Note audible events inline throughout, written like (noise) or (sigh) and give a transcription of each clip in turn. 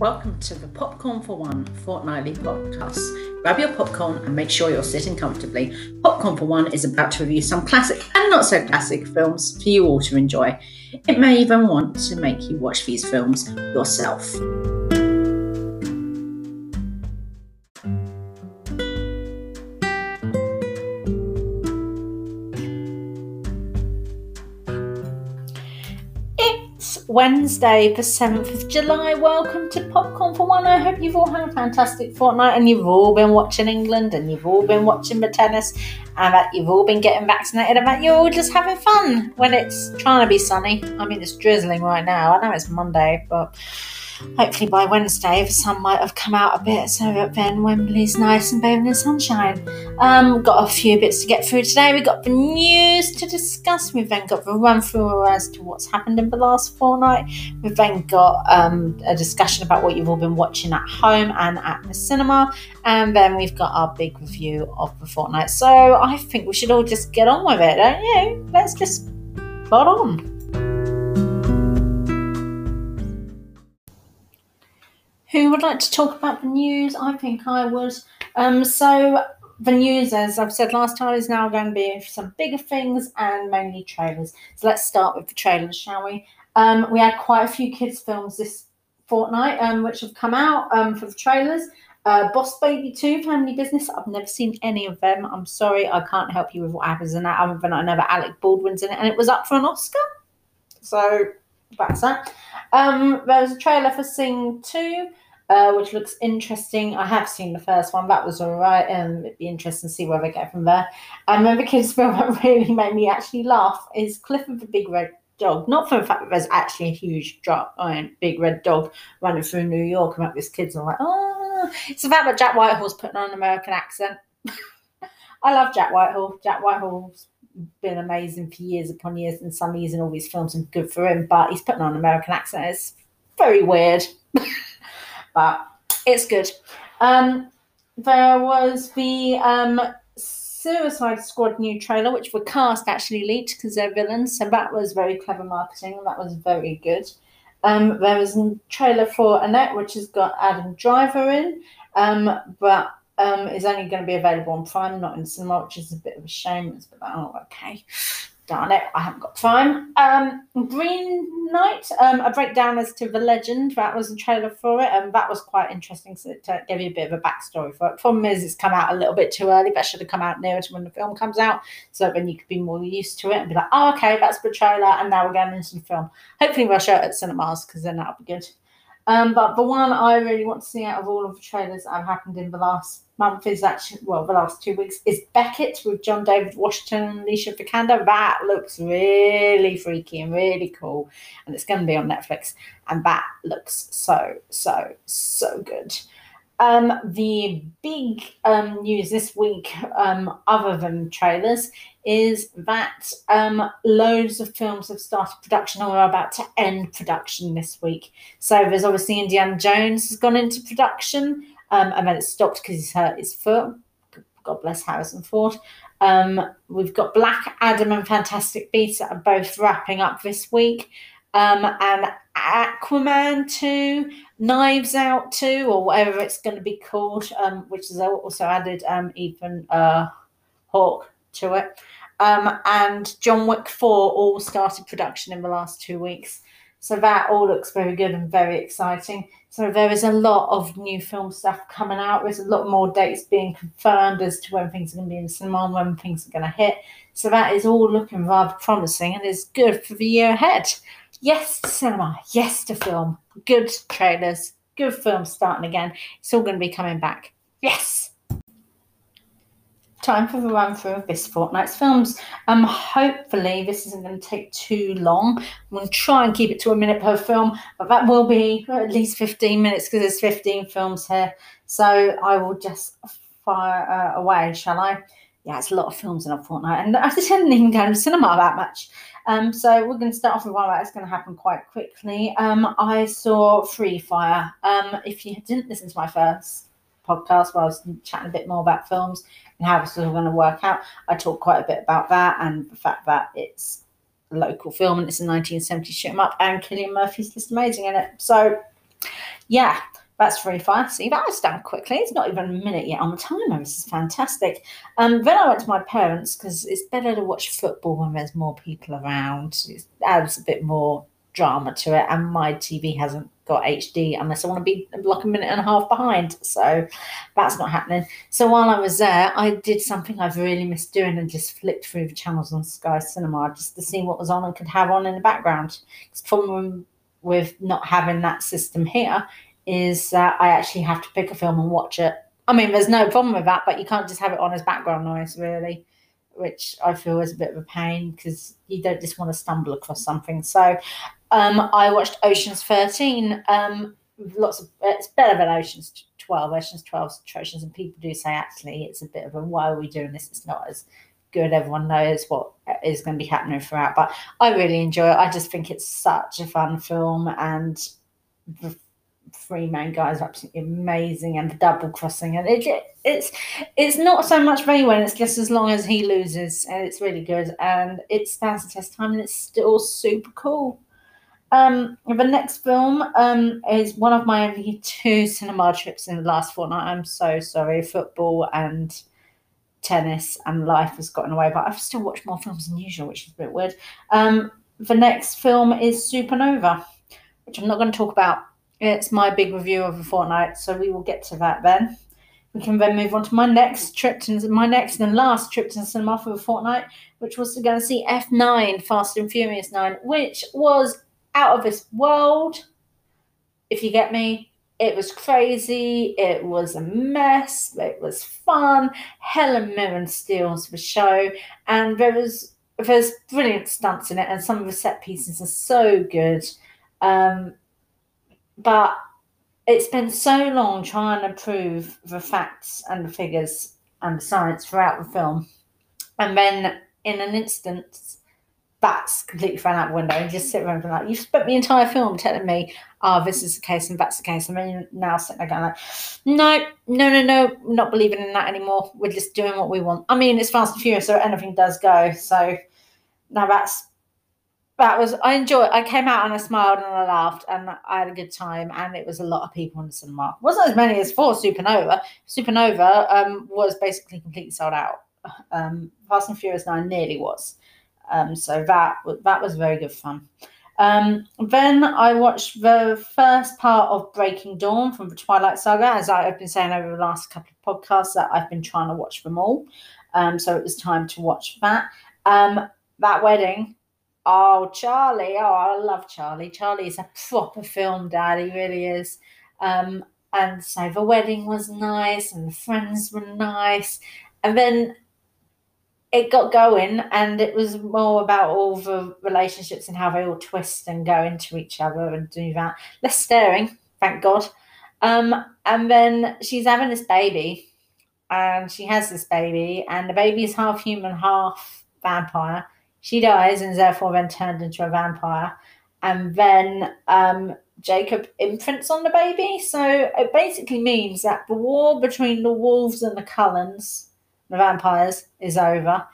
Welcome to the Popcorn for One fortnightly podcast. Grab your popcorn and make sure you're sitting comfortably. Popcorn for One is about to review some classic and not so classic films for you all to enjoy. It may even want to make you watch these films yourself. Wednesday, the 7th of July. Welcome to Popcorn for One. I hope you've all had a fantastic fortnight and you've all been watching England and you've all been watching the tennis and that you've all been getting vaccinated and that you're all just having fun when it's trying to be sunny. I mean, it's drizzling right now. I know it's Monday, but hopefully by Wednesday the sun might have come out a bit so then Wembley's nice and bathed in sunshine. Um, got a few bits to get through today. We've got the news to discuss. We've then got the run through as to what's happened in the last fortnight. We've then got um, a discussion about what you've all been watching at home and at the cinema. And then we've got our big review of the fortnight. So I think we should all just get on with it, don't you? Let's just plod on. Who would like to talk about the news? I think I would. Um, so the news, as I've said last time, is now going to be some bigger things and mainly trailers. So let's start with the trailers, shall we? Um, we had quite a few kids' films this fortnight, um, which have come out um, for the trailers. Uh, Boss Baby 2, Family Business. I've never seen any of them. I'm sorry, I can't help you with what happens in that, other than I know that Alec Baldwin's in it, and it was up for an Oscar. So that's that. Um, there was a trailer for Sing 2 uh, which looks interesting. I have seen the first one, that was all right, and um, it'd be interesting to see where they get from there. And then the kids' (laughs) film that really made me actually laugh is Clifford the Big Red Dog. Not for the fact that there's actually a huge I mean, big red dog running through New York and this kids are like, oh, it's fact that Jack Whitehall's putting on an American accent. (laughs) I love Jack Whitehall. Jack Whitehall's been amazing for years upon years, and some years in all these films, and good for him. But he's putting on an American accent. It's very weird. (laughs) but it's good. Um, there was the um, Suicide Squad new trailer, which the cast actually leaked because they're villains. So that was very clever marketing, and that was very good. Um, there was a trailer for Annette, which has got Adam Driver in, um, but um, is only going to be available on Prime, not in cinema, which is a bit of a shame. It's oh, okay darn it, I haven't got time. Um, Green Knight, um, a breakdown as to the legend. That was a trailer for it, and that was quite interesting. So it gave you a bit of a backstory for it. Problem is, it's come out a little bit too early. That should have come out nearer to when the film comes out, so then you could be more used to it and be like, oh, okay, that's the trailer, and now we're going into the film. Hopefully, we'll show it at cinemas because then that'll be good. Um, but the one I really want to see out of all of the trailers that have happened in the last month is actually, well, the last two weeks, is Beckett with John David Washington and Alicia Vikander. That looks really freaky and really cool. And it's going to be on Netflix. And that looks so, so, so good. Um, the big um, news this week, um, other than trailers, is that um, loads of films have started production or are about to end production this week. So there's obviously Indiana Jones has gone into production, um, and then it stopped because he's hurt his foot. God bless Harrison Ford. Um, we've got Black Adam and Fantastic Beasts that are both wrapping up this week. Um, and Aquaman 2, Knives Out 2, or whatever it's going to be called, um, which is also added um, Ethan uh, Hawke to it. Um, and John Wick 4 all started production in the last two weeks. So that all looks very good and very exciting. So there is a lot of new film stuff coming out. There's a lot more dates being confirmed as to when things are going to be in cinema and when things are going to hit. So that is all looking rather promising and is good for the year ahead. Yes to cinema, yes to film. Good trailers, good films starting again. It's all going to be coming back. Yes! Time for the run through of this fortnight's films. Um, hopefully this isn't going to take too long. I'm going to try and keep it to a minute per film, but that will be at least 15 minutes because there's 15 films here. So I will just fire uh, away, shall I? Yeah, it's a lot of films in a fortnight, and I (laughs) just didn't even go to cinema that much. Um, so we're going to start off with one that's going to happen quite quickly. Um, I saw Free Fire. Um, if you didn't listen to my first podcast where I was chatting a bit more about films and how this was all going to work out, I talked quite a bit about that and the fact that it's a local film and it's a 1970s shoot 'em up and Cillian Murphy's just amazing in it. So yeah, that's very fast. See, that was done quickly. It's not even a minute yet on the timer. This is fantastic. Um, then I went to my parents because it's better to watch football when there's more people around. It adds a bit more drama to it, and my TV hasn't got HD unless I want to be like a minute and a half behind. So that's not happening. So while I was there, I did something I've really missed doing and just flipped through the channels on Sky Cinema just to see what was on and could have on in the background. Because problem with not having that system here is that I actually have to pick a film and watch it. I mean, there's no problem with that, but you can't just have it on as background noise, really, which I feel is a bit of a pain because you don't just want to stumble across something. So um, I watched Ocean's 13. Um, lots of it's better than Ocean's 12. Ocean's 12 is atrocious, and people do say actually it's a bit of a why are we doing this? It's not as good. Everyone knows what is going to be happening throughout, but I really enjoy it. I just think it's such a fun film, and the three main guys are absolutely amazing, and the double crossing, and it, it's it's not so much very when it's just as long as he loses, and it's really good, and it stands the test time, and it's still super cool. Um, the next film um, is one of my only two cinema trips in the last fortnight. I'm so sorry. Football and tennis and life has gotten away, but I've still watched more films than usual, which is a bit weird. Um, the next film is Supernova, which I'm not going to talk about. It's my big review of the fortnight, so we will get to that then. We can then move on to my next trip to my next and last trip to the cinema for the fortnight, which was to go and see F9, Fast and Furious 9, which was out of this world. If you get me, it was crazy. It was a mess. It was fun. Helen Mirren steals the show, and there was there's brilliant stunts in it, and some of the set pieces are so good. Um, but it's been so long trying to prove the facts and the figures and the science throughout the film, and then in an instant that's completely thrown out the window and just sit around and like, you've spent the entire film telling me, oh, this is the case and that's the case. And then you're now sitting there going like, no, no, no, no, not believing in that anymore. We're just doing what we want. I mean, it's Fast and Furious, so anything does go. So now that's, that was, I enjoyed I came out and I smiled and I laughed and I had a good time and it was a lot of people in the cinema. It wasn't as many as for Supernova. Supernova um, was basically completely sold out. Um, Fast and Furious 9 nearly was. Um, so that that was very good fun. Um, then I watched the first part of Breaking Dawn from the Twilight Saga, as I've been saying over the last couple of podcasts that I've been trying to watch them all. Um, so it was time to watch that. Um, that wedding, oh Charlie, oh I love Charlie. Charlie is a proper film dad, he really is. Um, and so the wedding was nice, and the friends were nice, and then it got going and it was more about all the relationships and how they all twist and go into each other and do that. Less staring, thank God. Um, and then she's having this baby and she has this baby and the baby is half human, half vampire. She dies and is therefore then turned into a vampire. And then um, Jacob imprints on the baby. So it basically means that the war between the wolves and the Cullens the vampires is over.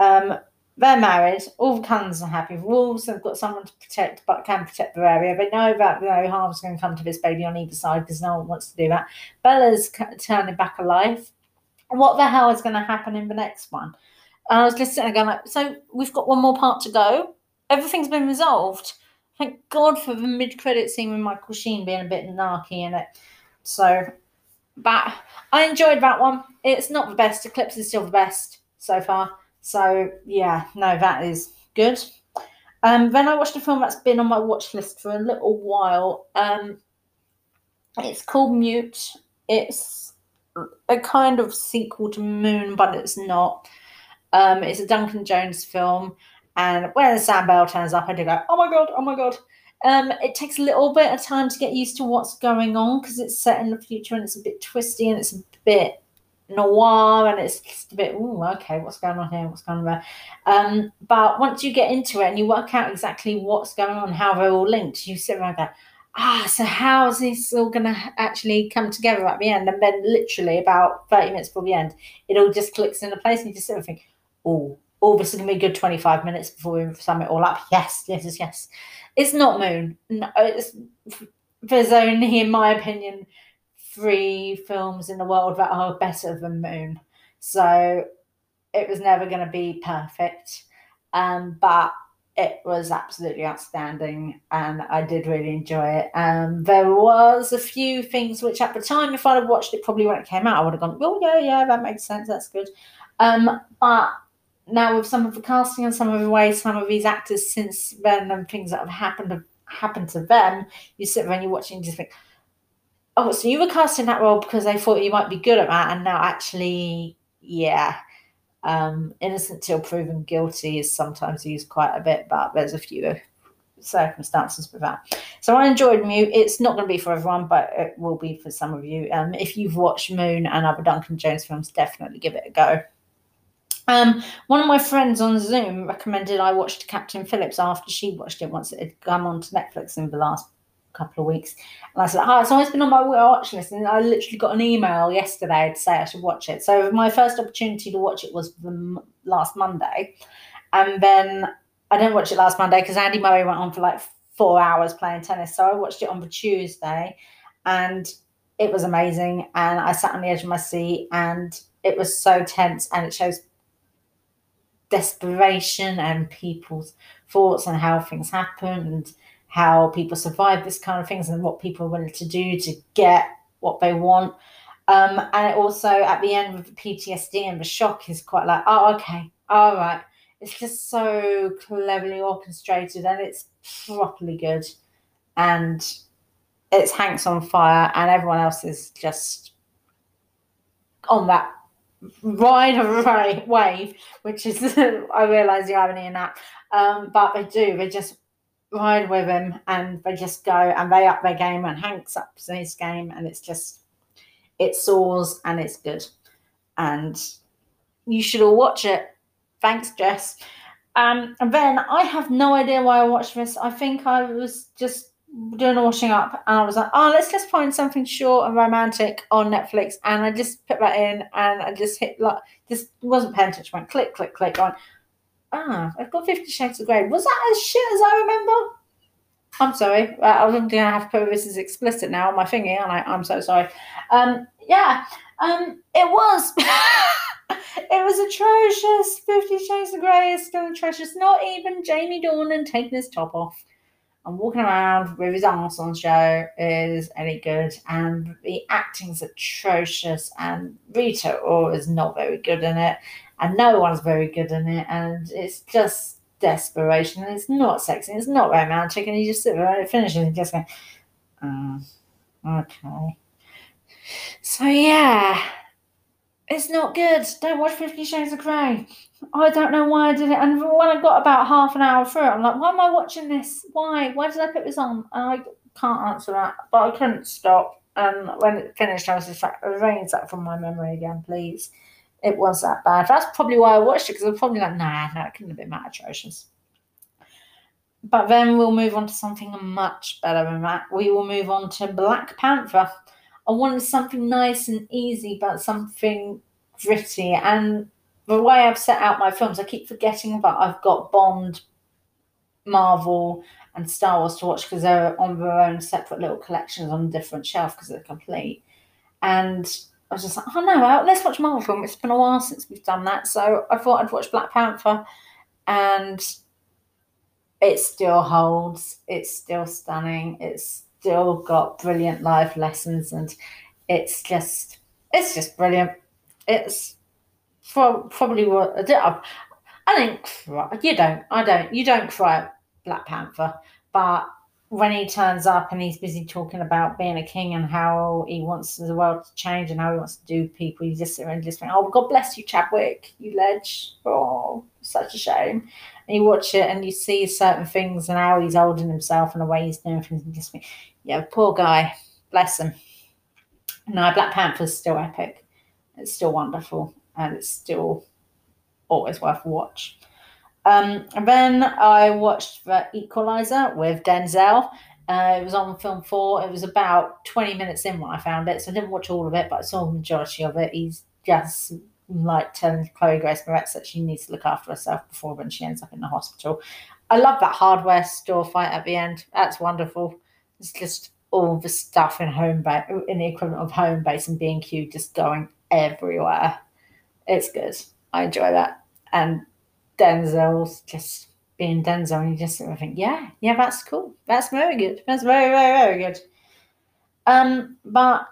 Um, they're married. All the Cullens are happy. The wolves have got someone to protect, but can protect their area. They know that no harm's going to come to this baby on either side because no one wants to do that. Bella's turning back alive. What the hell is going to happen in the next one? And I was listening again, like, so we've got one more part to go. Everything's been resolved. Thank God for the mid-credit scene with Michael Sheen being a bit narky in it. So but I enjoyed that one. It's not the best. Eclipse is still the best so far. So yeah, no, that is good. Um, then I watched a film that's been on my watch list for a little while. Um, it's called Mute. It's a kind of sequel to Moon, but it's not. Um, it's a Duncan Jones film, and when Sam Bell turns up, I do go, "Oh my god! Oh my god!" Um, it takes a little bit of time to get used to what's going on because it's set in the future and it's a bit twisty and it's a bit noir and it's just a bit, oh, okay, what's going on here? What's going on there? Um, but once you get into it and you work out exactly what's going on, how they're all linked, you sit around there, ah, so how is this all going to actually come together at the end? And then literally about 30 minutes before the end, it all just clicks into place and you just sit and think, oh, this is to be a good 25 minutes before we sum it all up. Yes, yes, yes, yes. It's not Moon. No, it's there's only, in my opinion, three films in the world that are better than Moon. So it was never going to be perfect. Um, but it was absolutely outstanding and I did really enjoy it. Um, there was a few things which at the time, if I'd have watched it probably when it came out, I would have gone, oh yeah, yeah, that makes sense, that's good. Um, but now with some of the casting and some of the ways some of these actors since then and things that have happened happened to them, you sit there and you're watching and just think, oh, so you were casting that role because they thought you might be good at that, and now actually, yeah. Um, innocent till proven guilty is sometimes used quite a bit, but there's a few circumstances with that. So I enjoyed Mute. It's not going to be for everyone, but it will be for some of you. Um, if you've watched Moon and other Duncan Jones films, definitely give it a go. Um, one of my friends on Zoom recommended I watched Captain Phillips after she watched it once it had come onto Netflix in the last couple of weeks. And I said, oh, it's always been on my watch list. And I literally got an email yesterday to say I should watch it. So my first opportunity to watch it was the last Monday. And then I didn't watch it last Monday because Andy Murray went on for like four hours playing tennis. So I watched it on the Tuesday and it was amazing. And I sat on the edge of my seat and it was so tense and it shows desperation and people's thoughts and how things happen and how people survive this kind of things and what people are willing to do to get what they want. Um, and it also at the end with the PTSD and the shock is quite like, oh, okay, all right. It's just so cleverly orchestrated and it's properly good. And it's Hank's on fire and everyone else is just on that ride a wave, which is (laughs) I realise the irony in that. Um, but they do, they just ride with him and they just go and they up their game and Hank's up his game and it's just it soars and it's good. And you should all watch it. Thanks, Jess. Um, and then I have no idea why I watched this. I think I was just doing a washing up and I was like, oh, let's just find something short and romantic on Netflix. And I just put that in and I just hit like, this wasn't paying attention. Went click, click, click on ah, I've got Fifty Shades of Grey. Was that as shit as I remember? I'm sorry. I'm going to have to put this as explicit now on my thingy, and I? I'm so sorry. Um, yeah, um, it was. (laughs) it was atrocious. Fifty Shades of Grey is still atrocious. Not even Jamie Dornan taking his top off and walking around with his arse on show is any good. And the acting's atrocious, and Rita Ora is not very good in it and no one's very good in it, and it's just desperation, and it's not sexy, it's not romantic, and you just sit there and it finishes and just go, oh, okay. So yeah, it's not good. Don't watch Fifty Shades of Grey. I don't know why I did it. And when I got about half an hour through it, I'm like, why am I watching this? Why? Why did I put this on? And I can't answer that, but I couldn't stop. And when it finished, I was just like, erase that from my memory again, please it was that bad. That's probably why I watched it because I was probably like, nah, it couldn't have been that atrocious. But then we'll move on to something much better than that. We will move on to Black Panther. I wanted something nice and easy, but something gritty. And the way I've set out my films, I keep forgetting that I've got Bond, Marvel, and Star Wars to watch because they're on their own separate little collections on a different shelf because they're complete. And I was just like, oh no, let's watch Marvel film. It's been a while since we've done that. So I thought I'd watch Black Panther and it still holds. It's still stunning. It's still got brilliant life lessons and it's just it's just brilliant. It's probably what I think cry. You don't. I don't. You don't cry Black Panther, but when he turns up and he's busy talking about being a king and how he wants the world to change and how he wants to do people, you just sit and just think, oh, God bless you, Chadwick, you ledge. Oh, such a shame. And you watch it and you see certain things and how he's holding himself and the way he's doing things and just yeah, poor guy, bless him. No, Black Panther's still epic. It's still wonderful and it's still always worth a watch. Um, and then I watched The Equalizer with Denzel. Uh, it was on film four. It was about 20 minutes in when I found it, so I didn't watch all of it, but I saw the majority of it. He's just like telling Chloe Grace Moretz that she needs to look after herself before when she ends up in the hospital. I love that hardware store fight at the end. That's wonderful. It's just all the stuff in Homebase, in the equivalent of Homebase and B&Q just going everywhere. It's good. I enjoy that. And Denzel's just being Denzel, and you just sort of think, yeah, yeah, that's cool. That's very good. That's very, very, very good. Um, but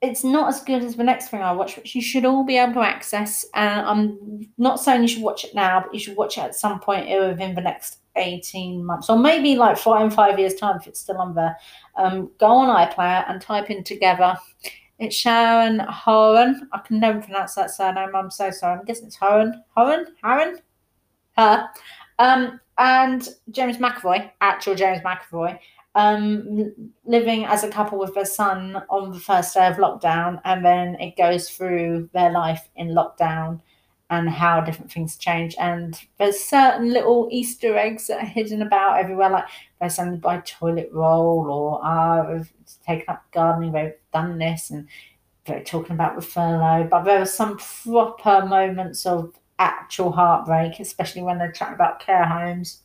it's not as good as the next thing I watch, which you should all be able to access. And I'm not saying you should watch it now, but you should watch it at some point within the next 18 months, or maybe like five in five years' time if it's still on there. Um, go on iPlayer and type in together. It's Sharon Horan. I can never pronounce that surname. I'm so sorry. I'm guessing it's Horan. Horan? Horan? Her. Um, and James McAvoy, actual James McAvoy, um, living as a couple with their son on the first day of lockdown, and then it goes through their life in lockdown and how different things change. And there's certain little Easter eggs that are hidden about everywhere, like they suddenly buy toilet roll or ah, uh, taken up gardening, they've done this, and they're talking about the furlough. But there are some proper moments of actual heartbreak, especially when they're chatting about care homes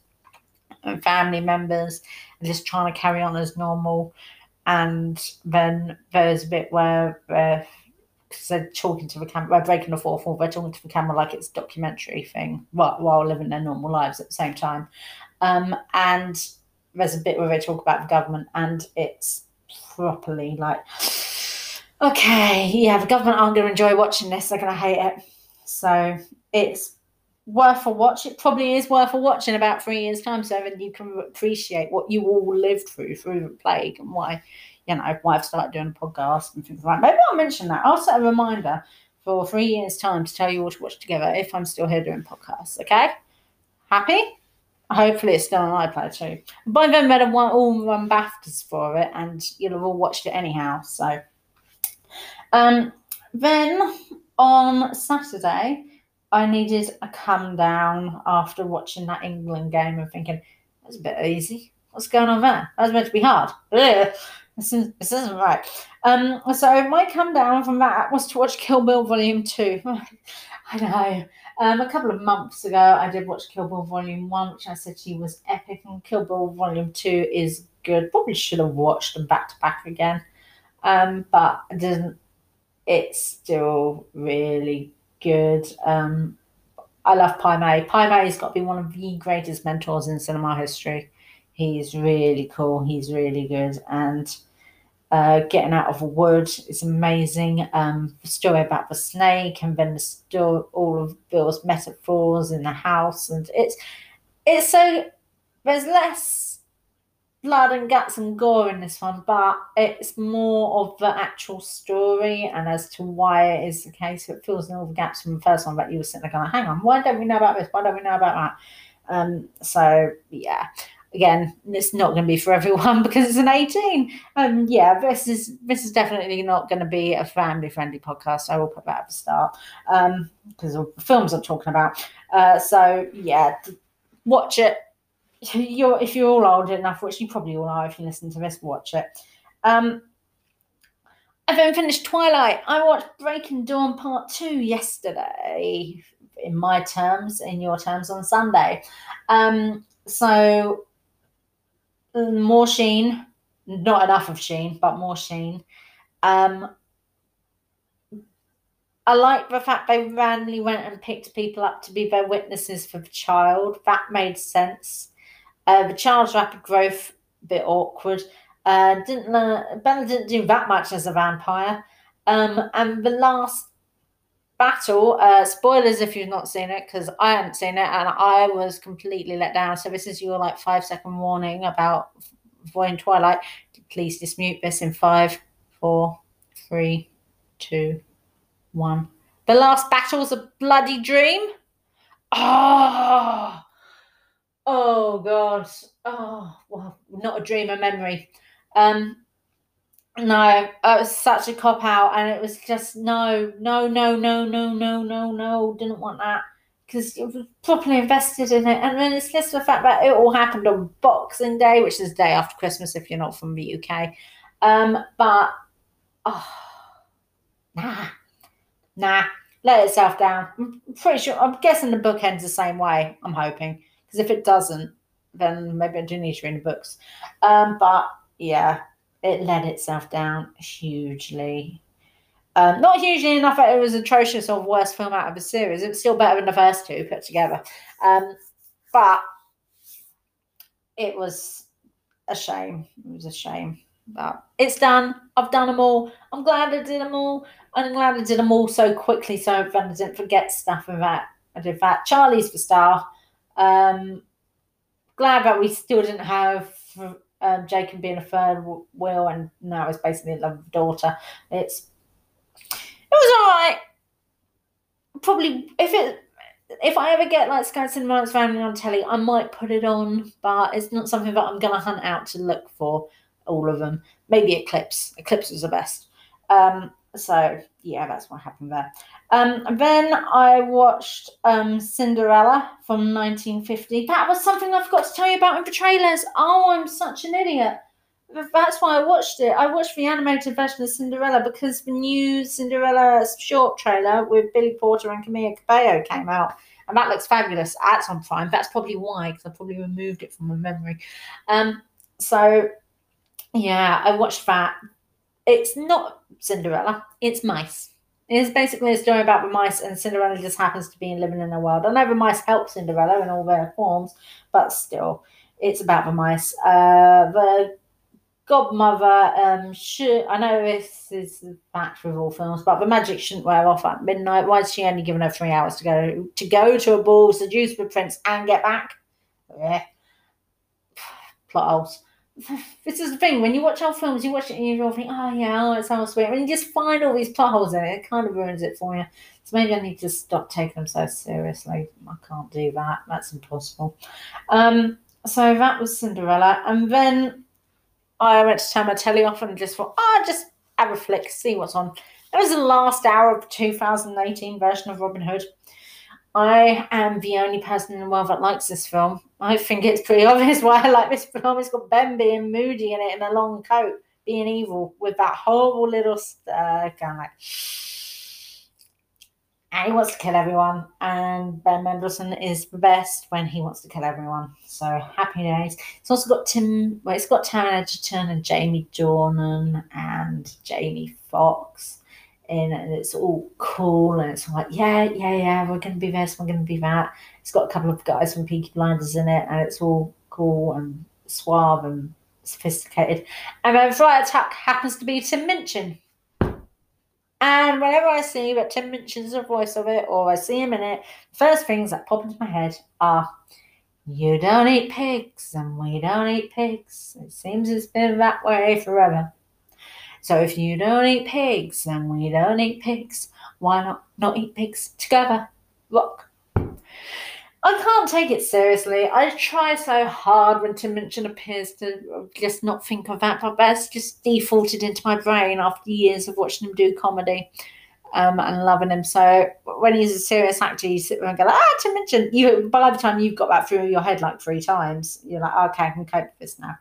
and family members and just trying to carry on as normal. And then there's a bit where they're, they're talking to the camera, they're breaking the fourth wall, they're talking to the camera like it's a documentary thing while, while living their normal lives at the same time. Um, and there's a bit where they talk about the government, and it's properly like, okay, yeah, the government aren't going to enjoy watching this, they're going to hate it. So it's worth a watch. It probably is worth a watch in about three years' time, so that you can appreciate what you all lived through through the plague and why, you know, why I've started doing a podcast and things like. That. Maybe I'll mention that. I'll set a reminder for three years' time to tell you all to watch together if I'm still here doing podcasts. Okay, happy? Hopefully, it's still on iPlayer too. By then, have all run BAFTAs for it, and you'll have all watched it anyhow. So, um, then on Saturday. I needed a come down after watching that England game and thinking, that's a bit easy. What's going on there? That was meant to be hard. Ugh. This, is, this isn't right. Um, so my come down from that was to watch Kill Bill Volume 2. (laughs) I know. Um, a couple of months ago, I did watch Kill Bill Volume 1, which I said she was epic, and Kill Bill Volume 2 is good. Probably should have watched them back to back again. Um, but I didn't. It's still really good. Um, I love Pai Mei. Pai Mei's got to be one of the greatest mentors in cinema history. He's really cool. He's really good. And uh, Getting Out of Wood is amazing. Um, the story about the snake and then the story, all of Bill's metaphors in the house. And it's, it's so, there's less blood and guts and gore in this one, but it's more of the actual story and as to why it is the case. It fills in all the gaps from the first one, but you were sitting there going, hang on, why don't we know about this? Why don't we know about that? Um, so yeah. Again, it's not going to be for everyone (laughs) because it's an 18. Um, yeah, this is this is definitely not going to be a family friendly podcast. I will put that at the start um, because of the films I'm talking about. Uh, so yeah, watch it (laughs) you're if you're all old enough, which you probably all are if you listen to this, watch it. Um, I then finished Twilight. I watched Breaking Dawn Part Two yesterday, in my terms, in your terms, on Sunday. Um, so more Sheen, not enough of Sheen, but more Sheen. Um, I like the fact they randomly went and picked people up to be their witnesses for the child. That made sense. Uh, the child's rapid growth, a bit awkward. Uh, didn't learn, Bella didn't do that much as a vampire. Um, and the last battle, uh, spoilers if you've not seen it, because I haven't seen it and I was completely let down. So this is your like five second warning about Void Twilight. Please dismute this in five, four, three, two, one. The last battle battle's a bloody dream. Oh, Oh God. Oh well, not a dream, a memory. Um no, it was such a cop out, and it was just no, no, no, no, no, no, no, no. Didn't want that because it was properly invested in it. And then it's just the fact that it all happened on Boxing Day, which is the day after Christmas if you're not from the UK. Um, but oh, nah, nah, let itself down. I'm pretty sure. I'm guessing the book ends the same way. I'm hoping. Because if it doesn't, then maybe I do need to read the books. Um, but yeah, it let itself down hugely. Um, not hugely enough that it was atrocious or worst film out of the series. It was still better than the first two put together. Um, but it was a shame. It was a shame. But it's done. I've done them all. I'm glad I did them all. I'm glad I did them all so quickly so I didn't forget stuff and that. I did that. Charlie's the star. Um, glad that we still didn't have um, Jacob being a third wheel and now it's basically a love daughter. It's it was alright. Probably if it if I ever get like Sky Cinema's Family on telly, I might put it on, but it's not something that I'm gonna hunt out to look for all of them. Maybe Eclipse. Eclipse was the best. Um, so yeah, that's what happened there. Um, then I watched um, Cinderella from 1950. That was something I forgot to tell you about in the trailers. Oh, I'm such an idiot. That's why I watched it. I watched the animated version of Cinderella because the new Cinderella short trailer with Billy Porter and Camila Cabello came out. And that looks fabulous. That's on Prime. That's probably why, because I probably removed it from my memory. Um, so, yeah, I watched that. It's not Cinderella, it's mice. It's basically a story about the mice, and Cinderella just happens to be living in a world. I know the mice help Cinderella in all their forms, but still, it's about the mice. Uh, the godmother, um, should, I know this is the fact with all films, but the magic shouldn't wear off at midnight. Why is she only given her three hours to go to go to a ball, seduce the prince, and get back? Yeah, (sighs) plot holes (laughs) this is the thing when you watch our films, you watch it and you all think, oh yeah, oh, it sounds sweet. When you just find all these plot holes in it, it kind of ruins it for you. So maybe I need to stop taking them so seriously. I can't do that. That's impossible. Um, so that was Cinderella, and then I went to turn my telly off and just thought, oh, just have a flick, see what's on. That was the last hour of the 2018 version of Robin Hood. I am the only person in the world that likes this film. I think it's pretty (laughs) obvious why I like this film. It's got Ben being moody in it in a long coat, being evil with that horrible little uh, kind of like. And he wants to kill everyone, and Ben Mendelsohn is the best when he wants to kill everyone. So happy days. It's also got Tim. Well, it's got Taron Egerton and Jamie Dornan and Jamie Foxx in and it's all cool and it's like yeah yeah yeah we're going to be this we're going to be that. It's got a couple of guys from peaky blinders in it and it's all cool and suave and sophisticated. And then Friar Tuck happens to be tim minchin. And whenever i see that tim minchin's the voice of it or i see him in it first things that pop into my head are you don't eat pigs and we don't eat pigs. It seems it's been that way forever so if you don't eat pigs and we don't eat pigs, why not not eat pigs together? Look. I can't take it seriously. I try so hard when Tim Minchin appears to just not think of that, but that's just defaulted into my brain after years of watching him do comedy um, and loving him. So when he's a serious actor, you sit there and go, like, ah, Tim Minchin. You by the time you've got that through your head like three times, you're like, okay, I can cope with this now.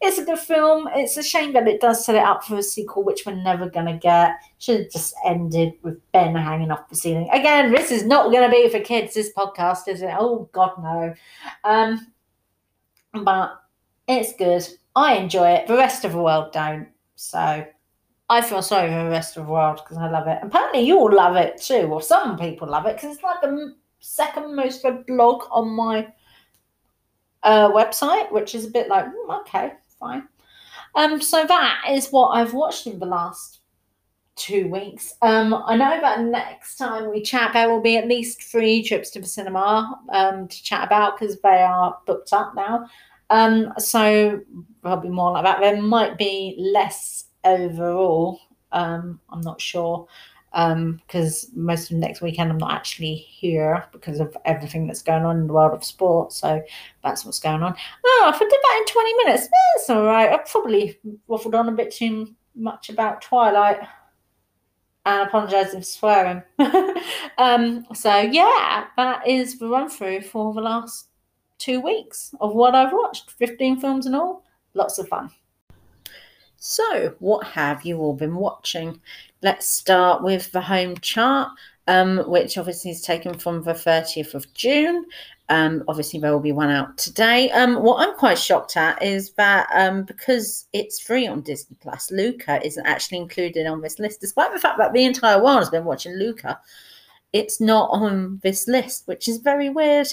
It's a good film. It's a shame that it does set it up for a sequel, which we're never going to get. Should have just ended with Ben hanging off the ceiling. Again, this is not going to be for kids, this podcast, is it? Oh, God, no. Um, but it's good. I enjoy it. The rest of the world don't. So I feel sorry for the rest of the world because I love it. And apparently, you all love it too, or some people love it because it's like the second most read blog on my uh, website, which is a bit like, mm, okay, fine. Um, so that is what I've watched in the last two weeks. Um, I know that next time we chat, there will be at least three trips to the cinema um, to chat about because they are booked up now. Um, so probably more like that. There might be less overall. Um, I'm not sure because um, most of next weekend I'm not actually here because of everything that's going on in the world of sport. So that's what's going on. Oh, if I did that in 20 minutes, that's all right. I probably waffled on a bit too much about Twilight. And apologise for swearing. (laughs) um, so yeah, that is the run through for the last two weeks of what I've watched. 15 films in all. Lots of fun. So, what have you all been watching? Let's start with the home chart, um, which obviously is taken from the 30th of June. Um, obviously, there will be one out today. Um, what I'm quite shocked at is that um, because it's free on Disney Plus, Luca isn't actually included on this list, despite the fact that the entire world has been watching Luca. It's not on this list, which is very weird.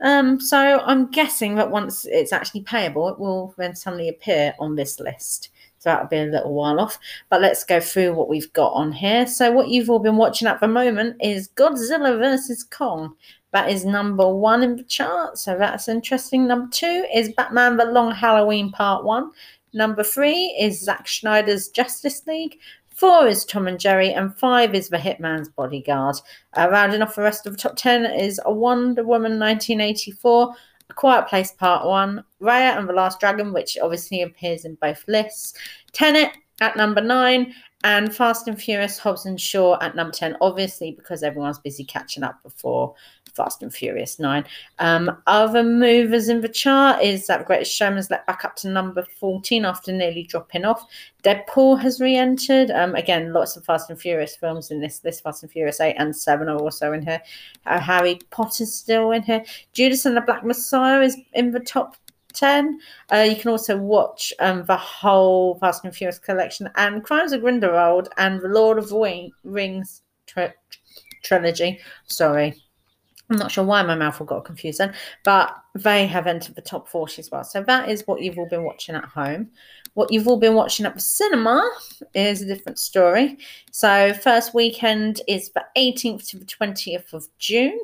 Um, so I'm guessing that once it's actually payable, it will then suddenly appear on this list. So that'll be a little while off. But let's go through what we've got on here. So what you've all been watching at the moment is Godzilla versus Kong. That is number one in the chart, so that's interesting. Number two is Batman The Long Halloween Part One. Number three is Zack Snyder's Justice League. Four is Tom and Jerry, and five is The Hitman's Bodyguard. Uh, rounding off the rest of the top ten is A Wonder Woman 1984, A Quiet Place Part 1, Raya and the Last Dragon, which obviously appears in both lists, Tenet at number nine, and Fast and Furious Hobbs and Shaw at number 10, obviously because everyone's busy catching up before Fast and Furious 9. Um, other movers in the chart is that Greatest Showman's let back up to number 14 after nearly dropping off. Deadpool has re entered. Um, again, lots of Fast and Furious films in this. This Fast and Furious 8 and 7 are also in here. Uh, Harry Potter's still in here. Judas and the Black Messiah is in the top 10. Uh, you can also watch um, the whole Fast and Furious collection and Crimes of Grindelwald and the Lord of the Rings tri- trilogy. Sorry, I'm not sure why my mouth got confused then, but they have entered the top 40 as well. So that is what you've all been watching at home. What you've all been watching at the cinema is a different story. So, first weekend is the 18th to the 20th of June.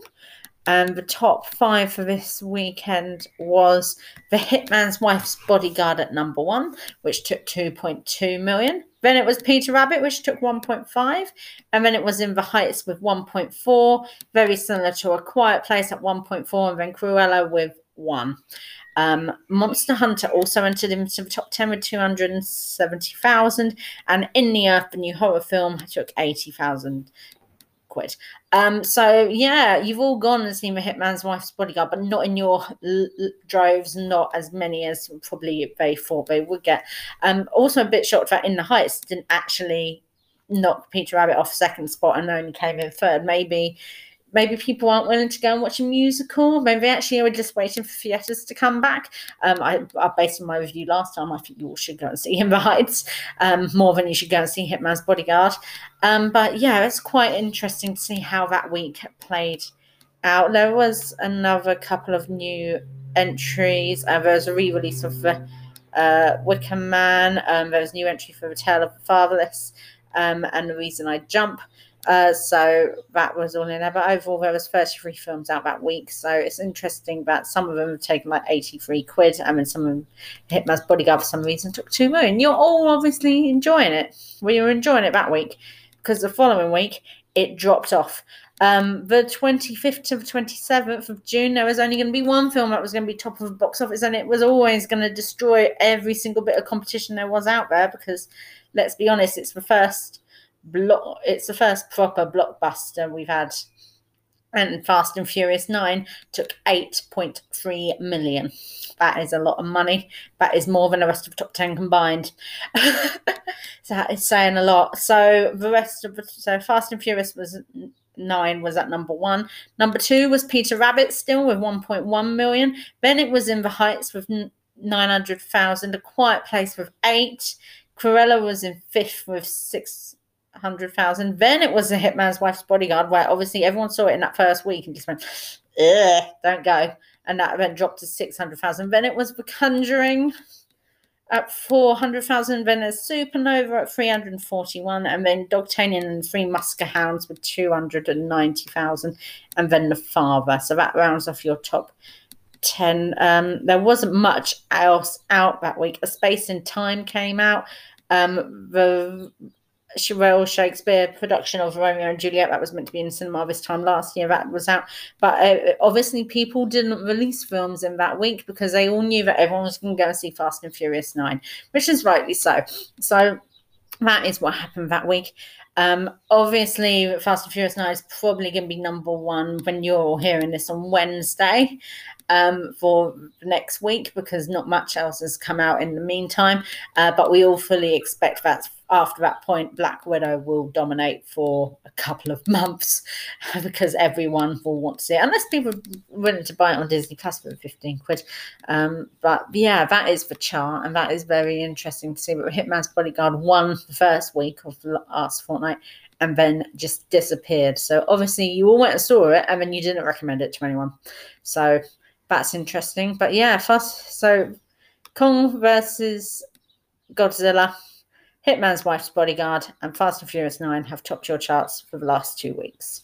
And the top five for this weekend was The Hitman's Wife's Bodyguard at number one, which took 2.2 million. Then it was Peter Rabbit, which took 1.5. And then it was In the Heights with 1.4, very similar to A Quiet Place at 1.4, and then Cruella with 1. Um, Monster Hunter also entered into the top 10 with 270,000. And In the Earth, the new horror film, took 80,000 quid. Um, so yeah, you've all gone and seen the Hitman's Wife's Bodyguard, but not in your l- l- droves, not as many as probably they thought they would get. Um, also a bit shocked that In the Heights didn't actually knock Peter Rabbit off second spot and only came in third. Maybe maybe people aren't willing to go and watch a musical. Maybe actually we're just waiting for theatres to come back. Um, I, I, based on my review last time, I think you all should go and see Heights (laughs) um, more than you should go and see Hitman's Bodyguard. Um, but yeah, it's quite interesting to see how that week played out. There was another couple of new entries. Uh, there was a re-release of the uh, Wicker Man. Um, there was a new entry for the Tale of the Fatherless um, and The Reason I Jump. Uh, so that was all in there. But overall, there was 33 films out that week. So it's interesting that some of them have taken like 83 quid. I mean, some of them Hitman's Bodyguard for some reason took two million. You're all obviously enjoying it. We were enjoying it that week because the following week it dropped off. Um, the 25th to the 27th of June, there was only going to be one film that was going to be top of the box office, and it was always going to destroy every single bit of competition there was out there because, let's be honest, it's the first block. It's the first proper blockbuster we've had. And Fast and Furious 9 took 8.3 million. That is a lot of money. That is more than the rest of the top 10 combined. (laughs) so that is saying a lot. So the rest of the, so Fast and Furious was nine was at number one. Number two was Peter Rabbit still with 1.1 million. Then it was In the Heights with 900,000. A Quiet Place with eight. Cruella was in fifth with six hundred thousand. Then it was the Hitman's Wife's Bodyguard, where obviously everyone saw it in that first week and just went, "Ugh, don't go," and that event dropped to six hundred thousand. Then it was The Conjuring at four hundred thousand. Then there's Supernova at three hundred and forty-one, and then Dogtanian and Three Muskehounds with two hundred and ninety thousand, and then The Father. So that rounds off your top. 10 um there wasn't much else out that week a space in time came out um the Royal Shakespeare production of Romeo and Juliet that was meant to be in cinema this time last year that was out. But uh, obviously people didn't release films in that week because they all knew that everyone was going to go and see Fast and Furious 9 which is rightly so. So that is what happened that week. Um, obviously Fast and Furious 9 is probably going to be number one when you're all hearing this on Wednesday um, for next week because not much else has come out in the meantime. Uh, but we all fully expect that after that point, Black Widow will dominate for a couple of months (laughs) because everyone will want to see it, unless people are willing to buy it on Disney Plus for 15 quid. Um, but yeah, that is the chart, and that is very interesting to see. But Hitman's Bodyguard won the first week of last fortnight and then just disappeared. So obviously, you all went and saw it, and then you didn't recommend it to anyone. So that's interesting. But yeah, first, so Kong versus Godzilla Hitman's Wife's Bodyguard, and Fast and Furious 9 have topped your charts for the last two weeks.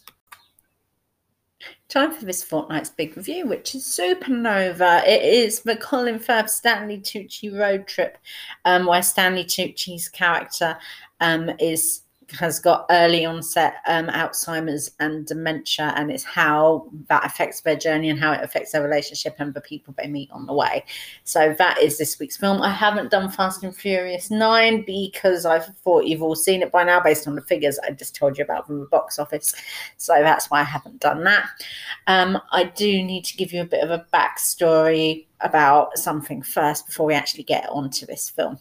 Time for this fortnight's big review, which is Supernova. It is the Colin Firth Stanley Tucci road trip, um, where Stanley Tucci's character um, is has got early onset um, Alzheimer's and dementia, and it's how that affects their journey and how it affects their relationship and the people they meet on the way. So that is this week's film. I haven't done Fast and Furious 9 because I thought you've all seen it by now based on the figures I just told you about from the box office. So that's why I haven't done that. Um, I do need to give you a bit of a backstory about something first before we actually get onto this film.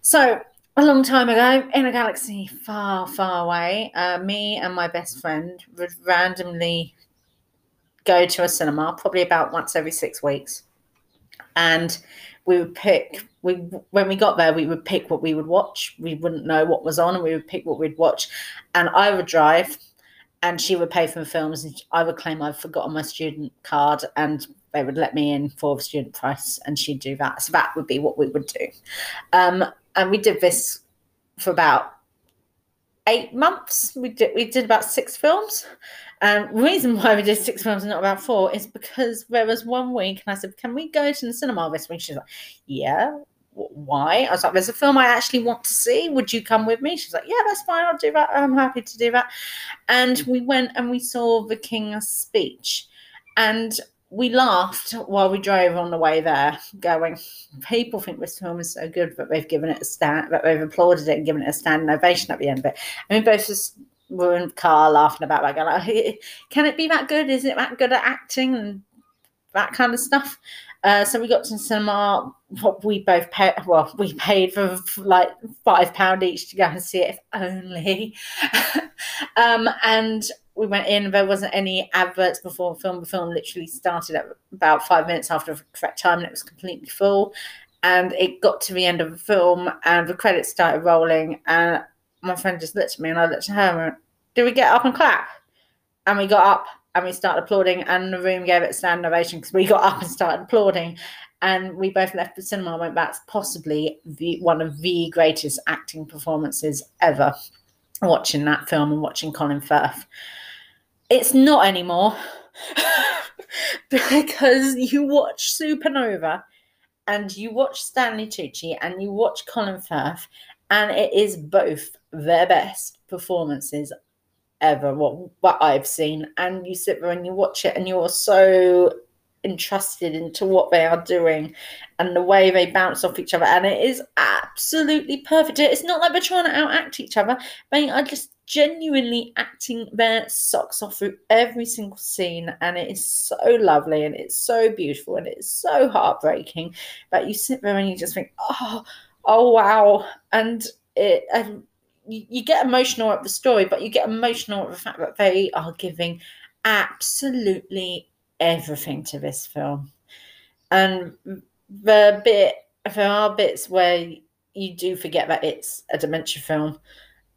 So, a long time ago, in a galaxy far, far away, uh, me and my best friend would randomly go to a cinema, probably about once every six weeks, and we would pick. We when we got there, we would pick what we would watch. We wouldn't know what was on, and we would pick what we'd watch. And I would drive, and she would pay for the films, and I would claim I'd forgotten my student card, and they would let me in for the student price, and she'd do that. So that would be what we would do. Um, and we did this for about eight months. We did we did about six films. And the reason why we did six films and not about four is because there was one week and I said, Can we go to the cinema this week? She's like, Yeah. Why? I was like, There's a film I actually want to see. Would you come with me? She's like, Yeah, that's fine. I'll do that. I'm happy to do that. And we went and we saw The King's Speech. And we laughed while we drove on the way there, going, people think this film is so good that they've given it a stand, that they've applauded it and given it a standing ovation at the end of it. And we both just were in the car laughing about that, going, like, (laughs) can it be that good? Is it that good at acting and that kind of stuff? Uh, so we got to cinema. What we both paid, well, we paid for like five pound each to go and see it, if only. (laughs) um, and we went in, there wasn't any adverts before the film. The film literally started at about five minutes after the correct time and it was completely full. And it got to the end of the film and the credits started rolling. And my friend just looked at me and I looked at her and went, Did we get up and clap? And we got up and we started applauding, and the room gave it a standing ovation because we got up and started applauding. And we both left the cinema and went, That's possibly the, one of the greatest acting performances ever watching that film and watching Colin Firth. It's not anymore (laughs) because you watch Supernova and you watch Stanley Tucci and you watch Colin Firth, and it is both their best performances ever, what, what I've seen. And you sit there and you watch it, and you're so entrusted into what they are doing and the way they bounce off each other. And it is absolutely perfect. It's not like they're trying to outact each other, they are just genuinely acting their socks off through every single scene. And it is so lovely and it's so beautiful and it's so heartbreaking that you sit there and you just think, oh, oh, wow. And it, and you, you get emotional at the story, but you get emotional at the fact that they are giving absolutely everything to this film. And the bit, there are bits where you do forget that it's a dementia film.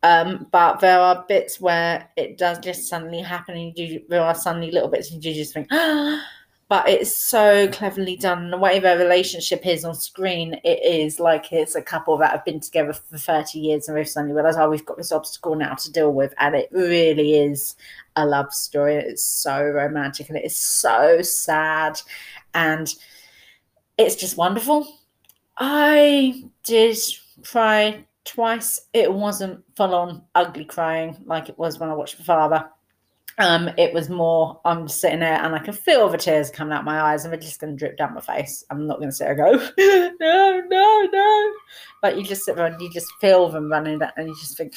Um, but there are bits where it does just suddenly happen, and you do, there are suddenly little bits, and you just think, (gasps) ah, but it's so cleverly done. The way their relationship is on screen, it is like it's a couple that have been together for 30 years and they've suddenly realised, oh, we've got this obstacle now to deal with. And it really is a love story. It's so romantic and it is so sad. And it's just wonderful. I did cry twice. It wasn't full on ugly crying like it was when I watched The Father um, it was more, I'm just sitting there and I can feel the tears coming out my eyes and they're just going to drip down my face. I'm not going to sit and go, (laughs) no, no, no. But you just sit there and you just feel them running down and you just think,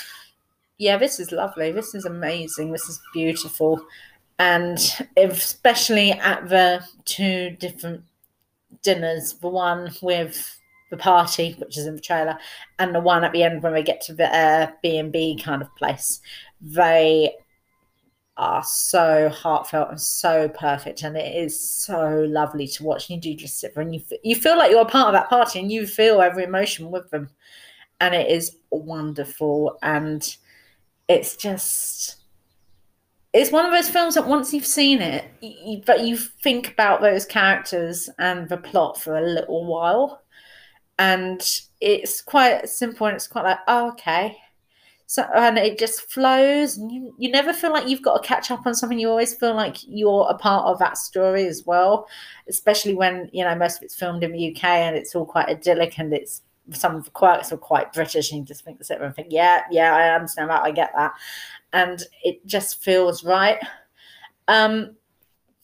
yeah, this is lovely. This is amazing. This is beautiful. And especially at the two different dinners, the one with the party, which is in the trailer, and the one at the end when we get to the B and B kind of place. They are so heartfelt and so perfect, and it is so lovely to watch. And you do just sit there and you you feel like you're a part of that party, and you feel every emotion with them, and it is wonderful. And it's just it's one of those films that once you've seen it, you, but you think about those characters and the plot for a little while, and it's quite simple and it's quite like, oh, okay. So and it just flows, and you, you never feel like you've got to catch up on something. You always feel like you're a part of that story as well, especially when you know most of it's filmed in the UK and it's all quite idyllic and it's some of the quirks are quite British, and you just think the sit and think, yeah, yeah, I understand that, I get that, and it just feels right. Um,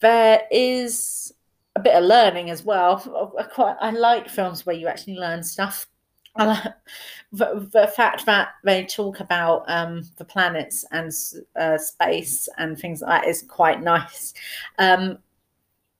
there is a bit of learning as well. I quite I like films where you actually learn stuff. (laughs) the, the fact that they talk about um, the planets and uh, space and things like that is quite (laughs) nice. Um,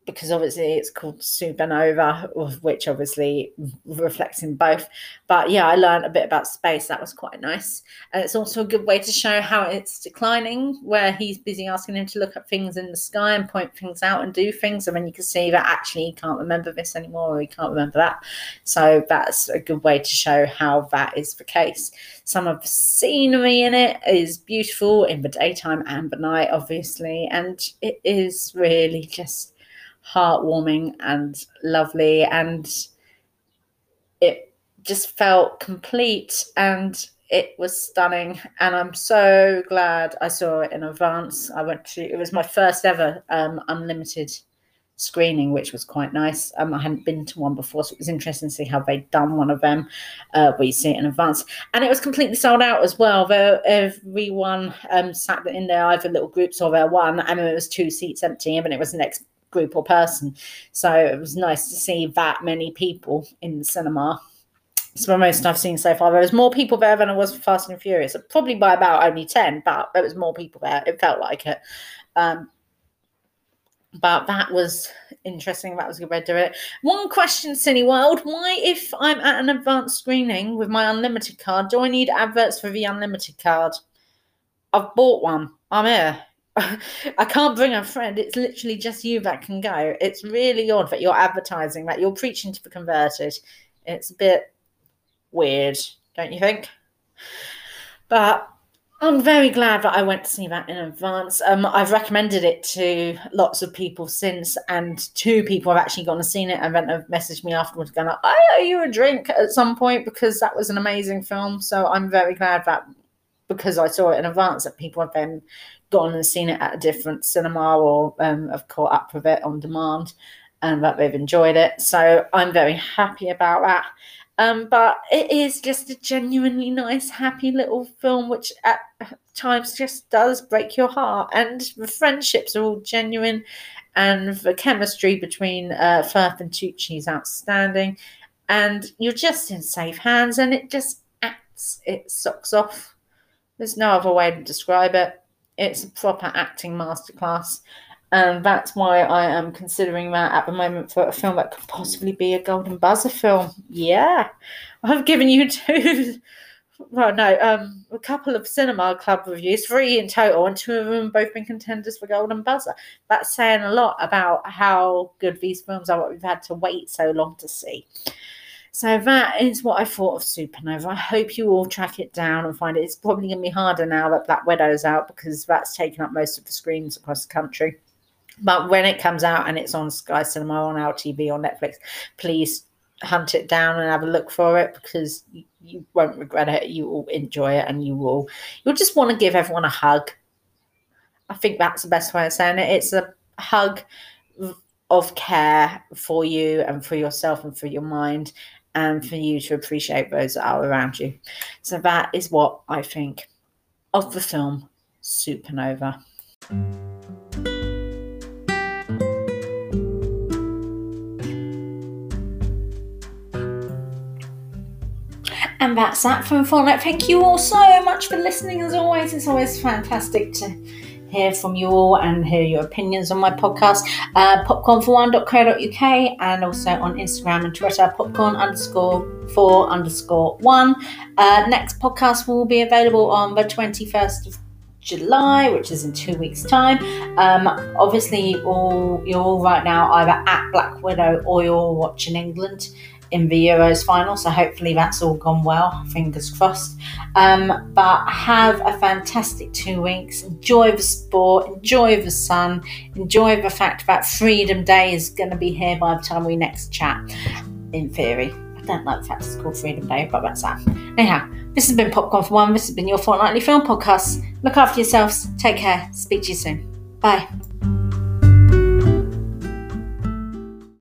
because obviously it's called supernova, which obviously reflects in both. But yeah, I learned a bit about space. That was quite nice. And it's also a good way to show how it's declining, where he's busy asking him to look at things in the sky and point things out and do things. And then you can see that actually he can't remember this anymore or he can't remember that. So that's a good way to show how that is the case. Some of the scenery in it is beautiful in the daytime and the night, obviously. And it is really just heartwarming and lovely and it just felt complete and it was stunning. And i'm so glad i saw it in advance. I went to it was my first ever um, unlimited screening which was quite nice. Um, i hadn't been to one before so it was interesting to see how they'd done one of them uh, where you see it in advance. And it was completely sold out as well. Though everyone um, sat in there either little groups or there one and there was two seats empty and it was the next group or person. So it was nice to see that many people in the cinema. It's the most I've seen so far. There was more people there than I was for Fast and Furious, probably by about only 10, but there was more people there. It felt like it. Um, but that was interesting. That was a good way to do it. One question, Cineworld: Why, if I'm at an advanced screening with my unlimited card, do I need adverts for the unlimited card? I've bought one. I'm here. (laughs) I can't bring a friend. It's literally just you that can go. It's really odd that you're advertising that you're preaching to the converted. It's a bit weird, don't you think? But I'm very glad that I went to see that in advance. Um, I've recommended it to lots of people since, and two people have actually gone and seen it and then have messaged me afterwards, going, "I owe you a drink at some point because that was an amazing film." So I'm very glad that because I saw it in advance, that people have then gone and seen it at a different cinema or um, have caught up with it on demand and that they've enjoyed it. So I'm very happy about that. Um, but it is just a genuinely nice, happy little film, which at times just does break your heart. And the friendships are all genuine, and the chemistry between uh, Firth and Tucci is outstanding. And you're just in safe hands, and it just acts its socks off. There's no other way to describe it. It's a proper acting masterclass. And that's why I am considering that at the moment for a film that could possibly be a Golden Buzzer film. Yeah. I've given you (laughs) two, well, no, um, a couple of cinema club reviews, three in total, and two of them both been contenders for Golden Buzzer. That's saying a lot about how good these films are, what we've had to wait so long to see. So that is what I thought of Supernova. I hope you all track it down and find it. It's probably going to be harder now that Black Widow's out because that's taken up most of the screens across the country. But when it comes out and it's on Sky Cinema, on our TV, or Netflix, please hunt it down and have a look for it because you, you won't regret it. You will enjoy it and you will you'll just want to give everyone a hug. I think that's the best way of saying it. It's a hug of care for you and for yourself and for your mind and for you to appreciate those that are around you. So that is what I think of the film Supernova. And that's that from fortnight. Thank you all so much for listening. As always, it's always fantastic to hear from you all and hear your opinions on my podcast. Uh, popcorn4one.co.uk and also on Instagram and Twitter, popcorn underscore four underscore one. Uh, next podcast will be available on the 21st of July, which is in two weeks' time. Um, obviously, all you're all right now either at Black Widow or you're watching England in the Euros final. So hopefully that's all gone well. Fingers crossed. Um, but have a fantastic two weeks. Enjoy the sport. Enjoy the sun. Enjoy the fact that Freedom Day is going to be here by the time we next chat. In theory, I don't like the fact it's called Freedom Day, but that's that. Anyhow, this has been Popcorn for One. This has been your fortnightly film podcast. Look after yourselves. Take care. Speak to you soon. Bye.